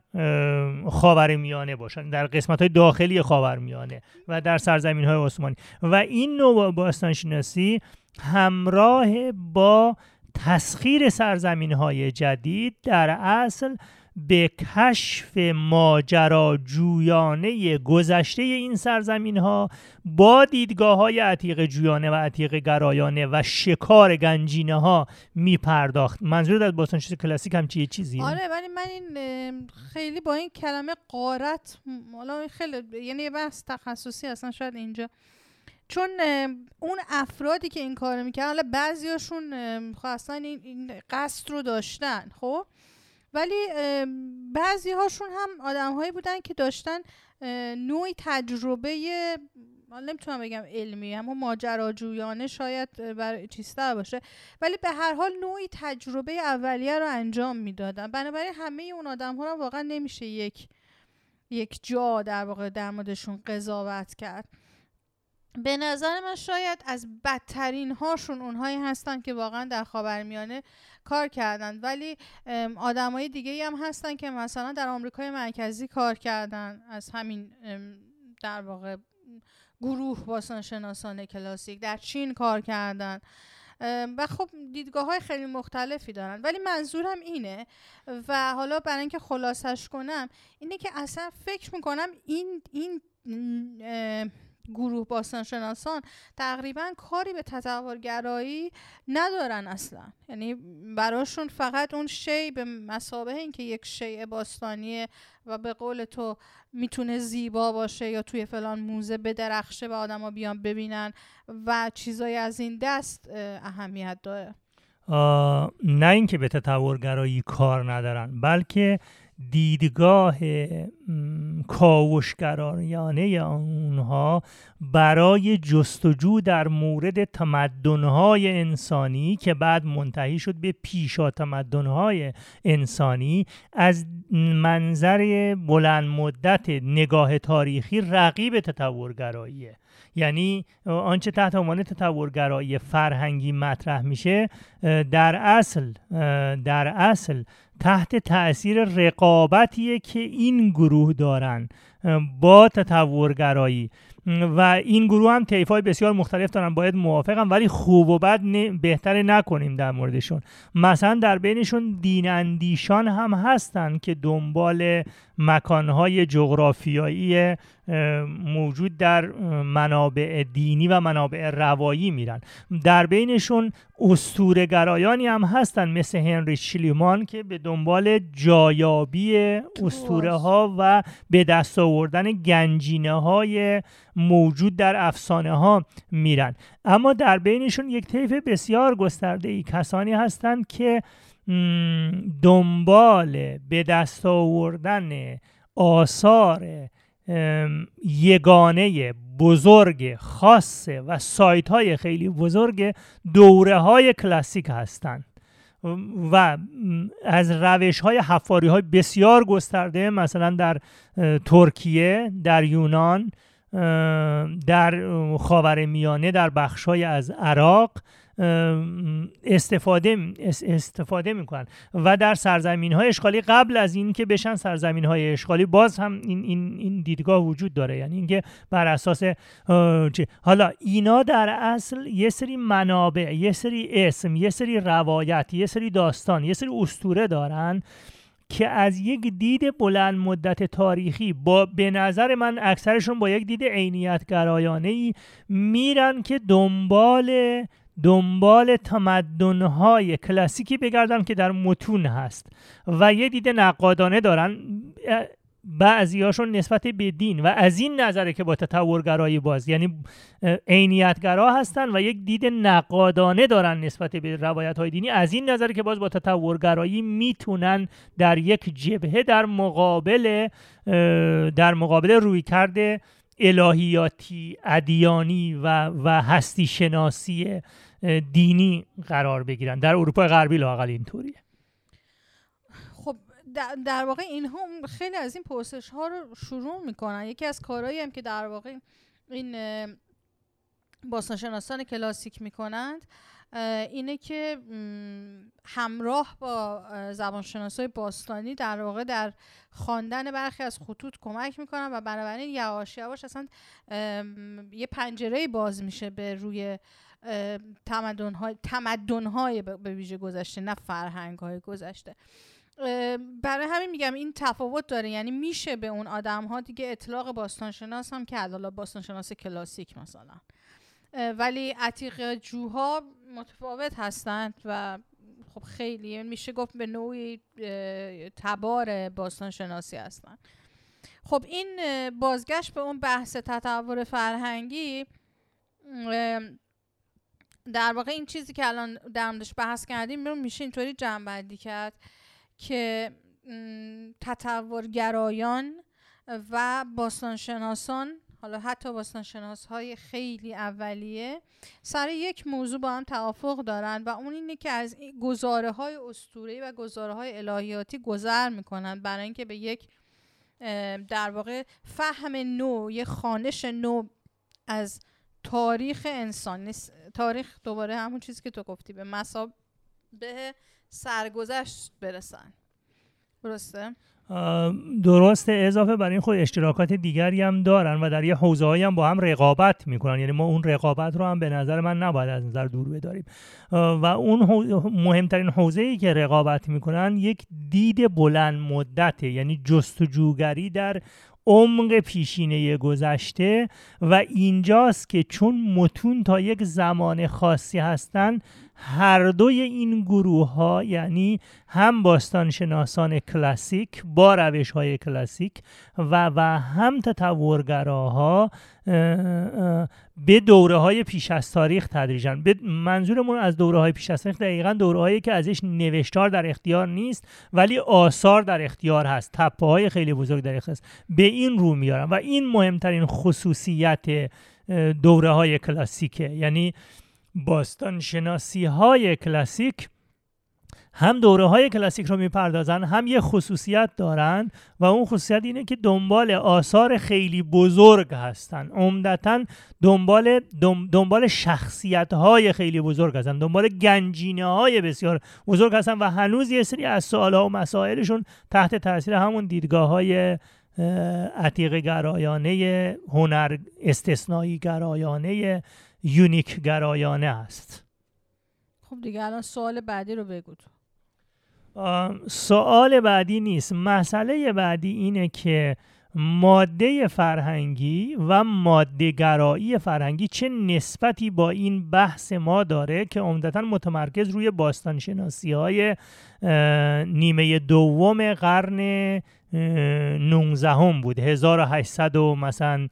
خاورمیانه باشن در قسمت های داخلی خاورمیانه و در سرزمین های عثمانی. و این نوع باستانشناسی همراه با تسخیر سرزمین های جدید در اصل به کشف ماجراجویانه گذشته این سرزمین ها با دیدگاه های عتیق جویانه و عتیق گرایانه و شکار گنجینه ها می پرداخت منظور از باستانشناسی کلاسیک هم چیه؟ چیزی؟ آره ولی من این خیلی با این کلمه قارت خیلی یعنی یه بحث تخصصی اصلا شاید اینجا چون اون افرادی که این کارو می‌کردن حالا بعضیاشون خواستن این, این قصد رو داشتن خب؟ ولی بعضی هاشون هم آدم هایی بودن که داشتن نوعی تجربه نمی‌تونم بگم علمی اما ماجراجویانه شاید بر چیزتر باشه ولی به هر حال نوعی تجربه اولیه رو انجام می‌دادن. بنابراین همه اون آدم ها رو واقعا نمیشه یک یک جا در واقع در موردشون قضاوت کرد. به نظر من شاید از بدترین هاشون اونهایی هستن که واقعا در خاورمیانه کار کردن. ولی آدمای دیگه هم هستن که مثلا در آمریکای مرکزی کار کردن. از همین در واقع گروه باستانشناسان کلاسیک در چین کار کردن. و خب دیدگاه های خیلی مختلفی دارن. ولی منظورم اینه و حالا برای اینکه خلاصش کنم اینه که اصلا فکر می‌کنم این این گروه باستانشناسان تقریبا کاری به تطورگرایی ندارن اصلا. یعنی براشون فقط اون شی به مسابه اینکه یک شیء باستانیه و به قول تو می‌تونه زیبا باشه یا توی فلان موزه بدرخشه و آدما بیان ببینن و چیزای از این دست اهمیت داره. نه اینکه به تطورگرایی کار ندارن بلکه دیدگاه کاوشگرایانه اونها برای جستجو در مورد تمدنهای انسانی که بعد منتهی شد به پیشا تمدنهای انسانی از منظر بلند مدت نگاه تاریخی رقیب تطورگراییه. یعنی آنچه تحت عنوان تطورگرایی فرهنگی مطرح میشه در اصل در اصل تحت تاثیر رقابتیه که این گروه دارن با تطورگرایی. و این گروه هم های بسیار مختلف دارن. باید موافقم ولی خوب و بد بهتره نکنیم در موردشون. مثلا در بینشون دین اندیشان هم هستن که دنبال مکانهای جغرافیایی موجود در منابع دینی و منابع روایی میرن. در بینشون گرایانی هم هستن مثل هنری شلیمان که به دنبال جایابی استوره ها و به دست آوردن گنجینه های موجود در افسانه ها میرن. اما در بینشون یک طیف بسیار گسترده ای کسانی هستند که دنبال به دست آوردن آثار یگانه بزرگ خاصه و سایت های خیلی بزرگ دوره های کلاسیک هستند و از روش های حفاری های بسیار گسترده مثلا در ترکیه در یونان در خاور میانه در بخشای از عراق استفاده استفاده می‌کنن. و در سرزمین های اشغالی قبل از اینکه بشن سرزمین های اشغالی باز هم این, این, این دیدگاه وجود داره. یعنی اینکه بر اساس حالا اینا در اصل یه سری منابع یه سری اسم یه سری روایت یه سری داستان یه سری استوره دارن که از یک دید بلند مدت تاریخی با به نظر من اکثرشون با یک دید عینیت گرایانه ای میرن که دنبال دنبال تمدنهای کلاسیکی بگردن که در متون هست و یه دید نقادانه دارن. بعضیاشون نسبت به دین و از این نظره که با تطورگرایی باز یعنی عینیتگرا هستن و یک دید نقادانه دارن نسبت به روایت های دینی از این نظره که باز با تطورگرایی می‌تونن در یک جبهه در مقابل در مقابل روی کرده الهیاتی ادیانی و, و هستی شناسی دینی قرار بگیرن. در اروپا غربی لاقل اینطوریه. خب در واقع اینها خیلی از این پرسش ها رو شروع می‌کنن. یکی از کارهایی هم که در واقع این باستانشناسان کلاسیک می‌کنند اینه که همراه با زبانشناسای باستانی در واقع در خواندن برخی از خطوط کمک می‌کنن و بنابراین یواش یواش اصلا یه پنجره باز میشه به روی تمدن های, تمدن های به ویژه گذشته نه فرهنگ های گذشته برای همین میگم این تفاوت داره. یعنی میشه به اون آدم ها دیگه اطلاق باستانشناس هم که باستان باستانشناس کلاسیک مثلا. ولی عتیق جوها متفاوت هستند و خب خیلی میشه گفت به نوعی تبار باستان شناسی هستند خب این بازگشت به اون بحث تطور فرهنگی در واقع این چیزی که الان در بحث کردیم رو میشه اینطوری جنبندی کرد که تطورگرایان و باستانشناسان حالا حتی باستانشناس های خیلی اولیه سر یک موضوع با هم توافق دارن و اون اینه که از گزاره های اسطوره‌ای و گزاره های الهیاتی گذر می‌کنن برای اینکه به یک در واقع فهم نو یه خانش نو از تاریخ انسان تاریخ دوباره همون چیزی که تو گفتی به به سرگذشت برسن. درسته؟ درسته اضافه بر این خود اشتراکات دیگری هم دارن و در یه حوزه هم با هم رقابت می‌کنن. یعنی ما اون رقابت رو هم به نظر من نباید از نظر دور بداریم. و اون مهمترین حوزه ای که رقابت می‌کنن یک دید بلند مدته یعنی جستجوگری در عمق پیشینه گذشته و اینجاست که چون متون تا یک زمان خاصی هستند هر دوی این گروه ها یعنی هم باستانشناسان کلاسیک با روش های کلاسیک و, و هم تطورگراها به دوره های پیش از تاریخ تدریجن به منظورمون از دوره های پیش از تاریخ دقیقا دوره هایی که ازش نوشتار در اختیار نیست ولی آثار در اختیار هست تپه های خیلی بزرگ در اختیار هست. به این رو میارن و این مهمترین خصوصیت دوره های کلاسیکه. یعنی باستان شناسی های کلاسیک هم دوره های کلاسیک رو می‌پردازن هم یه خصوصیت دارن و اون خصوصیت اینه که دنبال آثار خیلی بزرگ هستن. عمدتا دنبال دنبال شخصیت های خیلی بزرگ هستن دنبال گنجینه های بسیار بزرگ هستن و هنوز یه سری از سوال ها و مسائلشون تحت تاثیر همون دیدگاه های عتیق گرایانه هنر استثنایی گرایانه یونیک گرایانه است. خب دیگه الان سوال بعدی رو بگو سوال بعدی نیست. مسئله بعدی اینه که ماده فرهنگی و مادهگرایی فرهنگی چه نسبتی با این بحث ما داره که عمدتا متمرکز روی باستانشناسی های نیمه دوم قرن 19 هم بود. 1800 و مثلا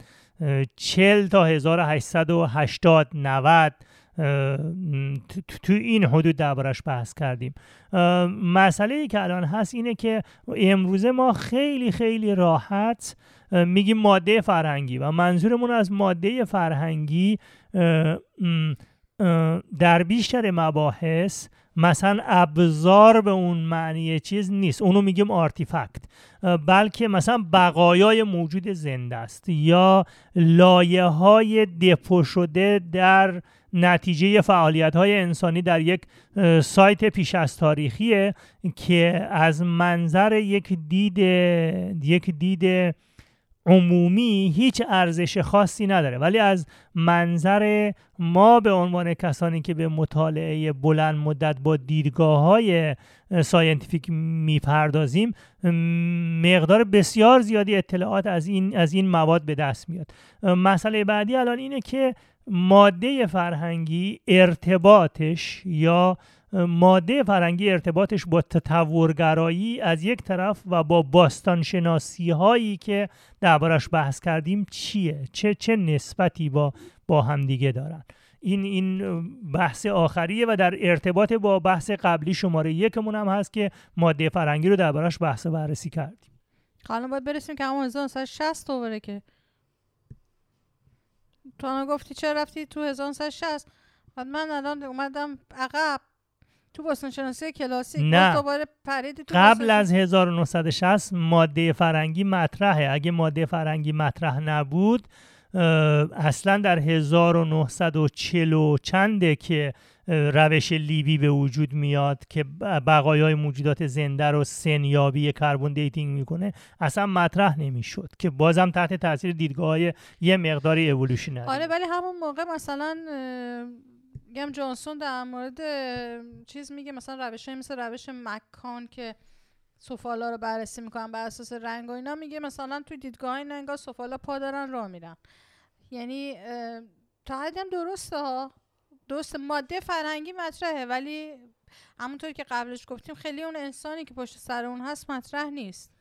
40 تا 1880 90 تو این حدود دربارش بحث کردیم. مسئله ای که الان هست اینه که امروزه ما خیلی خیلی راحت میگیم ماده فرهنگی و منظورمون از ماده فرهنگی در بیشتر مباحث مثلا ابزار به اون معنی چیز نیست. اونو میگیم آرتیفکت. بلکه مثلا بقایای موجود زنده است یا لایه های دپو شده در نتیجه فعالیت های انسانی در یک سایت پیش از تاریخیه که از منظر یک دید یک دید عمومی هیچ ارزش خاصی نداره. ولی از منظر ما به عنوان کسانی که به مطالعه بلند مدت با دیدگاه های scientific می‌پردازیم مقدار بسیار زیادی اطلاعات از این از این مواد به دست میاد. مسئله بعدی الان اینه که ماده فرهنگی ارتباطش یا ماده فرهنگی ارتباطش با تطورگرایی از یک طرف و با باستانشناسی هایی که دربارش بحث کردیم چیه؟ چه چه نسبتی با با همدیگه دارن؟ این این بحث آخریه و در ارتباط با بحث قبلی شماره یکمون هم هست که ماده فرهنگی رو دربارش بحث بررسی کردیم. حالا باید برسیم که همون 1960 دوباره که. تو گفتی چرا رفتی تو 1960 بعد من الان اومدم عقب. تو باستان شناسی کلاسیک نه دوباره پرید تو قبل از 1960 ماده فرنگی مطرحه. اگه ماده فرنگی مطرح نبود اصلا در 1940 چنده که روش لیبی به وجود میاد که بقایای موجودات زنده رو سنیابی کربن دیتینگ می‌کنه اصلا مطرح نمی‌شد که بازم تحت تاثیر دیدگاه های یه مقداری اولوشنری آره ولی همون موقع مثلا گم جانسون در مورد چیز میگه مثلا روش مثل روش مکان که سفالا رو بررسی می‌کنن بر اساس رنگ و اینا میگه مثلا توی دیدگاه این انگار سفالا پا دارن راه میرن. یعنی تا هم درسته ها؟ درست ماده فرهنگی مطرحه ولی همونطور که قبلش گفتیم خیلی اون انسانی که پشت سر اون هست مطرح نیست.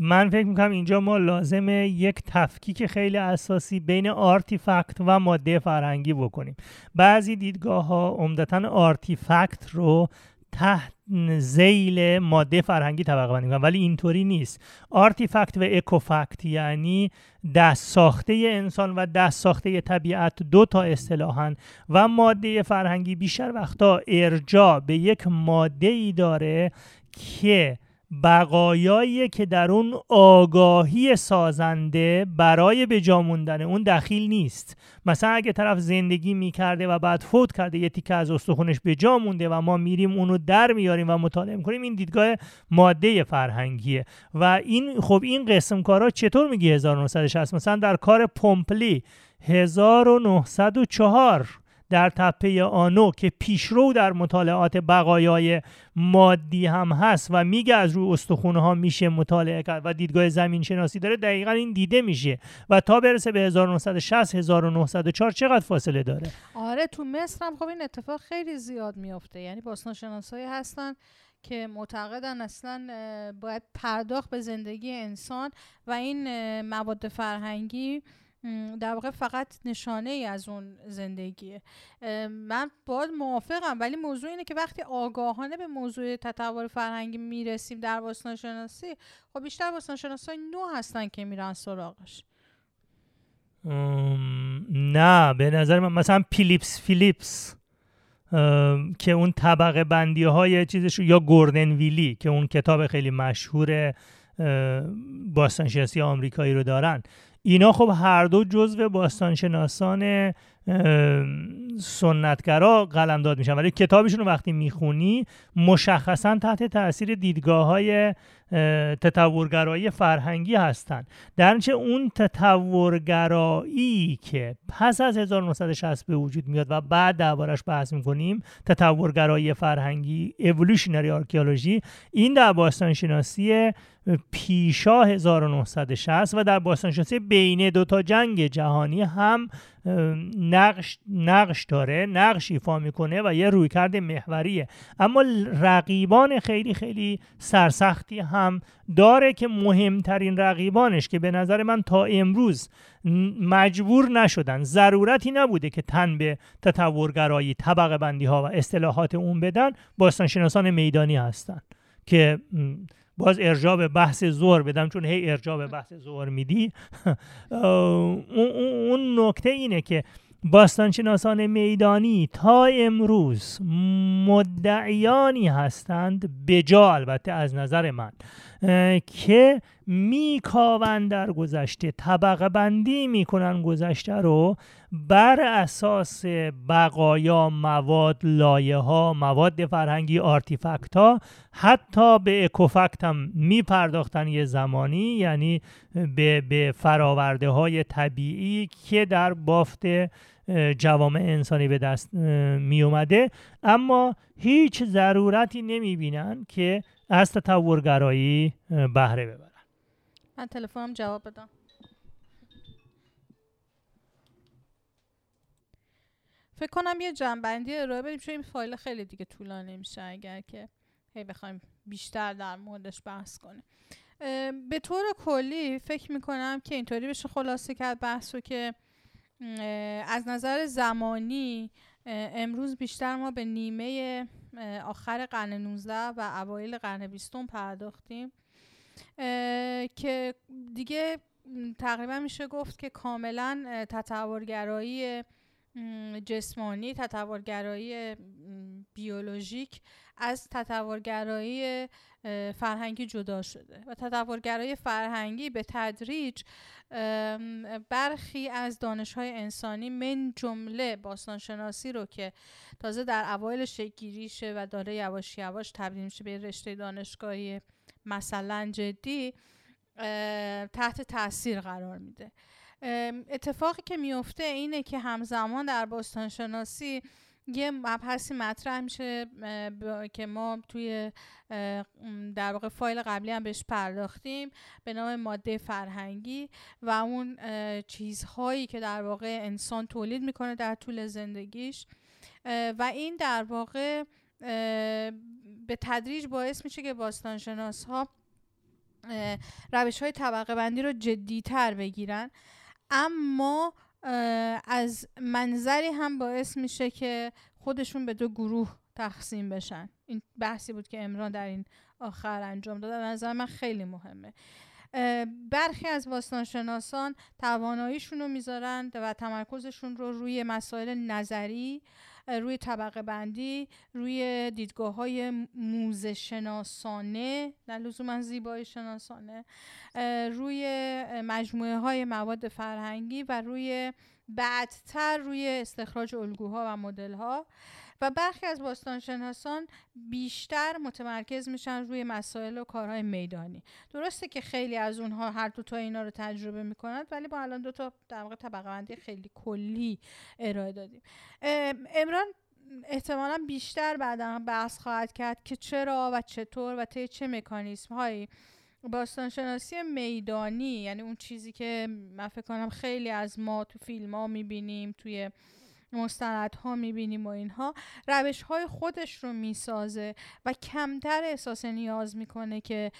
من فکر می‌کنم اینجا ما لازمه یک تفکیک خیلی اساسی بین artifact و ماده فرهنگی بکنیم. بعضی دیدگاه ها عمدتا artifact رو تحت ذیل ماده فرهنگی طبقه بندی ولی اینطوری نیست. artifact و ecofact یعنی دست ساخته انسان و دست ساخته طبیعت دو تا اصطلاحن و ماده فرهنگی بیشتر وقتا ارجاع به یک ماده ای داره که بقایایی که در اون آگاهی سازنده برای به جا موندن اون دخیل نیست. مثلا اگه طرف زندگی می‌کرده و بعد فوت کرده یه تیکه از استخونش به جا مونده و ما میریم اونو در میاریم و مطالعه می‌کنیم این دیدگاه ماده فرهنگیه. و این خب این قسم کارا چطور میگی 1960 مثلا در کار پومپلی 1904 در تپه آنو که پیشرو در مطالعات بقایای مادی هم هست و میگه از روی استخونه ها میشه مطالعه کرد و دیدگاه زمین شناسی داره دقیقا این دیده میشه و تا برسه به 1960 1904 چقدر فاصله داره؟ آره تو مصر هم خب این اتفاق خیلی زیاد میافته. یعنی باستان شناسایی هستن که معتقدن اصلا باید پرداخت به زندگی انسان و این مواد فرهنگی در واقع فقط نشانه ای از اون زندگیه. من باید موافقم ولی موضوع اینه که وقتی آگاهانه به موضوع تطور فرهنگی می‌رسیم در باستان شناسی خب بیشتر باستان شناسی نو هستن که میرن سراغش. نه به نظر من مثلا پیلیپس فیلیپس که اون طبقه بندی های چیزش یا گوردن ویلی که اون کتاب خیلی مشهور باستانشناسی آمریکایی رو دارن. اینا خب هر دو جزو باستانشناسان سنتگرا قلمداد میشن. ولی کتابشون رو وقتی می‌خونی مشخصا تحت تاثیر دیدگاه های تطورگرایی فرهنگی هستند در اون تطورگرایی که پس از 1960 به وجود میاد و بعد دربارش بحث می‌کنیم تطورگرایی فرهنگی اولوشنری آرکیولوژی این در باستانشناسی پیشا 1960 و در باستانشناسی بین دو تا جنگ جهانی هم نقش, نقش داره نقش ایفا می‌کنه و یه رویکرد محوریه. اما رقیبان خیلی خیلی سرسختی هم داره که مهمترین رقیبانش که به نظر من تا امروز مجبور نشدن ضرورتی نبوده که تن به تطورگرایی طبقه بندی ها و اصطلاحات اون بدن باستانشناسان میدانی هستن که باز ارجاع به بحث زور بدم چون هی ارجاع به بحث زور میدی. [laughs] اون نکته اینه که باستانشناسان میدانی تا امروز مدعیانی هستند. بجا البته از نظر من که میکاون در گذشته طبقه بندی می‌کنن گذشته رو بر اساس بقایا مواد لایه ها مواد فرهنگی آرتیفکت ها حتی به اکوفکت هم میپرداختن یه زمانی یعنی به, به فراورده های طبیعی که در بافت جوامع انسانی به دست می اومده اما هیچ ضرورتی نمی بینن که از تطورگرایی بهره ببرن. من تلفنم جواب بدم. فکر کنم یه جنبندی ارائه بدیم چون این فایل خیلی دیگه طولانی میشه اگر که هی بخوایم بیشتر در موردش بحث کنیم. به طور کلی فکر می‌کنم که اینطوری بشه خلاصه کرد بحث رو که از نظر زمانی امروز بیشتر ما به نیمه آخر قرن 19 و اوایل قرن 20 پرداختیم. که دیگه تقریبا میشه گفت که کاملا تطورگرایی جسمانی تطورگرایی بیولوژیک از تطورگرایی فرهنگی جدا شده و تطورگرایی فرهنگی به تدریج برخی از دانشهای انسانی من جمله باستانشناسی رو که تازه در اوایل شکیریشه و داره یواش یواش تبدیل میشه به رشته دانشگاهی مثلا جدی تحت تاثیر قرار میده. اتفاقی که میفته اینه که همزمان در باستانشناسی یه مبحثی مطرح میشه که ما توی در واقع فایل قبلی هم بهش پرداختیم به نام ماده فرهنگی و اون چیزهایی که در واقع انسان تولید می‌کنه در طول زندگیش. و این در واقع به تدریج باعث میشه که باستانشناس ها روش های طبقه بندی رو جدیتر بگیرن. اما از منظری هم باعث میشه که خودشون به دو گروه تقسیم بشن. این بحثی بود که امران در این آخر انجام داد. نظر من خیلی مهمه. برخی از باستانشناسان تواناییشون رو می‌ذارن و تمرکزشون رو روی مسائل نظری روی طبقه بندی روی دیدگاه های موزه شناسانه نه لزوما زیبایی شناسانه روی مجموعه های مواد فرهنگی و روی بعدتر روی استخراج الگوها و مدل ها و برخی از باستانشناسان بیشتر متمرکز میشن روی مسائل و کارهای میدانی. درسته که خیلی از اونها هر دو تا اینا رو تجربه می‌کنند ولی با الان دو تا در واقع طبقه بندی خیلی کلی ارائه دادیم. امران احتمالا بیشتر بعدا بحث خواهد کرد که چرا و چطور و طی چه مکانیزم هایی باستانشناسی میدانی یعنی اون چیزی که من فکر کنم خیلی از ما تو فیلم ها می‌بینیم توی ها می‌بینیم و اینها روش های خودش رو می‌سازه و کمتر احساس نیاز می‌کنه که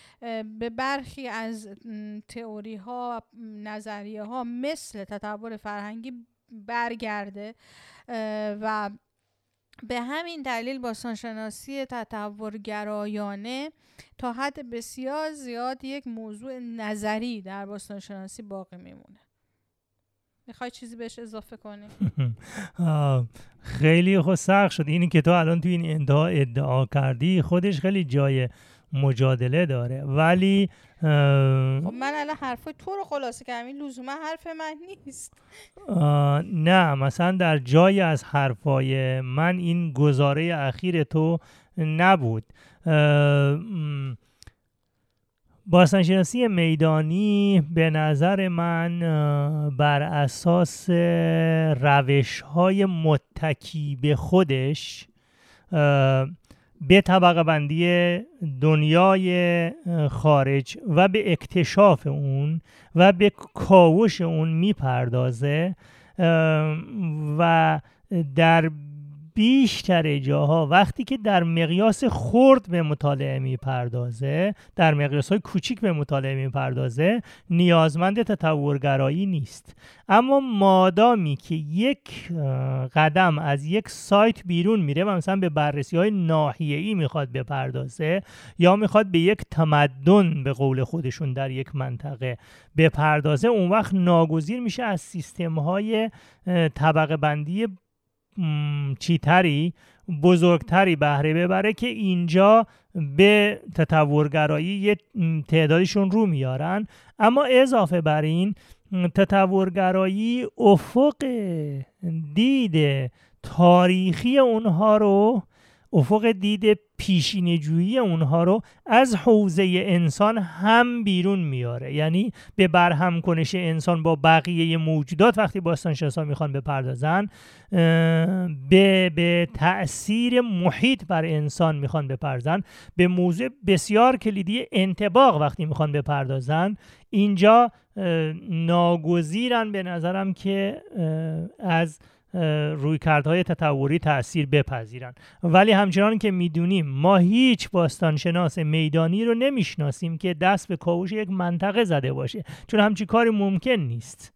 به برخی از تئوری ها نظریه ها مثل تطور فرهنگی برگرده و به همین دلیل باستانشناسی تطورگرایانه تا حد بسیار زیاد یک موضوع نظری در باستانشناسی باقی میمونه. می‌خوای چیزی بهش اضافه کنی؟ [laughs] خیلی خود سخت شد. اینی که تو الان تو این ادعا ادعا کردی خودش خیلی جای مجادله داره. ولی خب من الان حرف تو رو خلاصه کردم. این لزوما حرف من نیست. نه مثلا در جای از حرفای من این گزاره اخیر تو نبود. باستانشناسی میدانی به نظر من بر اساس روش های متکی به خودش به طبقه بندی دنیای خارج و به اکتشاف اون و به کاوش اون می‌پردازه و در بیشتر جاها وقتی که در مقیاس خرد به مطالعه می‌پردازه در مقیاس های کوچیک به مطالعه می‌پردازه نیازمند تطورگرایی نیست. اما مادامی که یک قدم از یک سایت بیرون میره و مثلا به بررسی های ناحیه‌ای می‌خواد بپردازه یا می‌خواد به یک تمدن به قول خودشون در یک منطقه بپردازه اون وقت ناگزیر میشه از سیستم های طبقه بندی چیتری بزرگتری بهره ببره که اینجا به تطورگرایی یه تعدادشون رو میارن. اما اضافه بر این تطورگرایی افق دید تاریخی اونها رو افق دید پیشینجویی اونها رو از حوزه انسان هم بیرون میاره. یعنی به برهم کنش انسان با بقیه موجودات وقتی باستانشناسا می‌خوان بپردازن به به تاثیر محیط بر انسان می‌خوان بپردازن. به موضوع بسیار کلیدی انتباق وقتی می‌خوان بپردازن. اینجا ناگزیرن به نظرم که از رویکردهای تطوری تاثیر بپذیرن. ولی همچنان که می‌دونیم ما هیچ باستانشناس میدانی رو نمی‌شناسیم که دست به کاوش یک منطقه زده باشه چون همچی کاری ممکن نیست.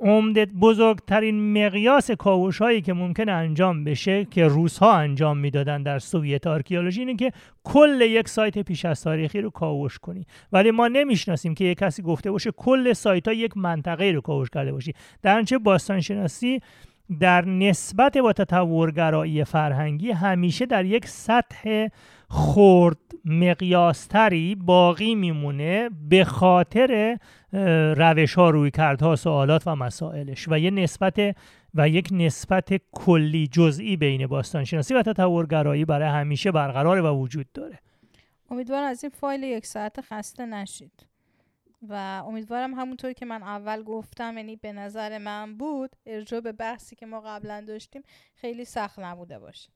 عمدتا بزرگترین مقیاس کاوش هایی که ممکن انجام بشه که روس ها انجام می‌دادن در Soviet archaeology اینه که کل یک سایت پیش از تاریخی رو کاوش کنی. ولی ما نمی‌شناسیم که یک کسی گفته باشه کل سایت ها یک منطقه رو کاوش کرده باشی. در باستانشناسی در نسبت با تطورگرایی فرهنگی همیشه در یک سطح خرد مقیاستری باقی میمونه به خاطر روش ها روی کردها سوالات و مسائلش و یه نسبت و یک نسبت کلی جزئی بین باستانشناسی و تطورگرایی برای همیشه برقرار و وجود داره. امیدوارم از این فایل یک ساعت خسته نشید. و امیدوارم همونطور که من اول گفتم یعنی به نظر من بود ارجاع به بحثی که ما قبلا داشتیم خیلی سخت نبوده باشه.